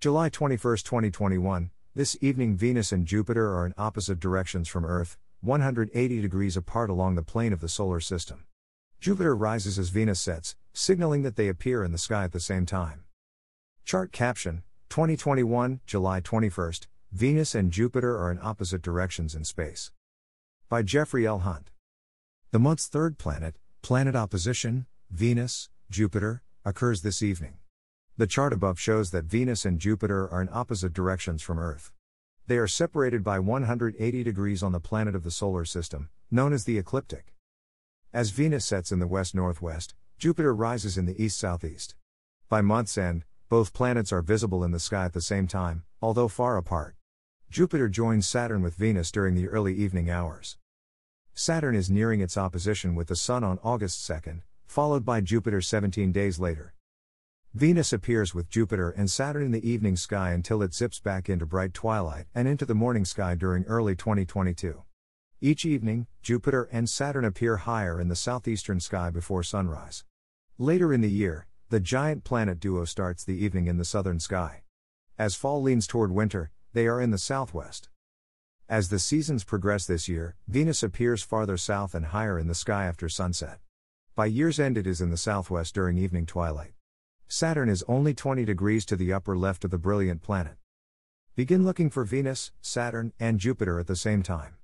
July 21, 2021. This evening, Venus and Jupiter are in opposite directions from Earth, 180 degrees apart along the plane of the solar system. Jupiter rises as Venus sets, signaling that they appear in the sky at the same time. Chart caption 2021, July 21st, Venus and Jupiter are in opposite directions in space. By Jeffrey L. Hunt. The month's third planet, planet opposition, Venus, Jupiter, occurs this evening. The chart above shows that Venus and Jupiter are in opposite directions from Earth. They are separated by 180 degrees on the planet of the solar system, known as the ecliptic. As Venus sets in the west northwest, Jupiter rises in the east southeast. By month's end, both planets are visible in the sky at the same time, although far apart. Jupiter joins Saturn with Venus during the early evening hours. Saturn is nearing its opposition with the Sun on August 2, followed by Jupiter 17 days later. Venus appears with Jupiter and Saturn in the evening sky until it zips back into bright twilight and into the morning sky during early 2022. Each evening, Jupiter and Saturn appear higher in the southeastern sky before sunrise. Later in the year, the giant planet duo starts the evening in the southern sky. As fall leans toward winter, they are in the southwest. As the seasons progress this year, Venus appears farther south and higher in the sky after sunset. By year's end, it is in the southwest during evening twilight. Saturn is only 20 degrees to the upper left of the brilliant planet. Begin looking for Venus, Saturn, and Jupiter at the same time.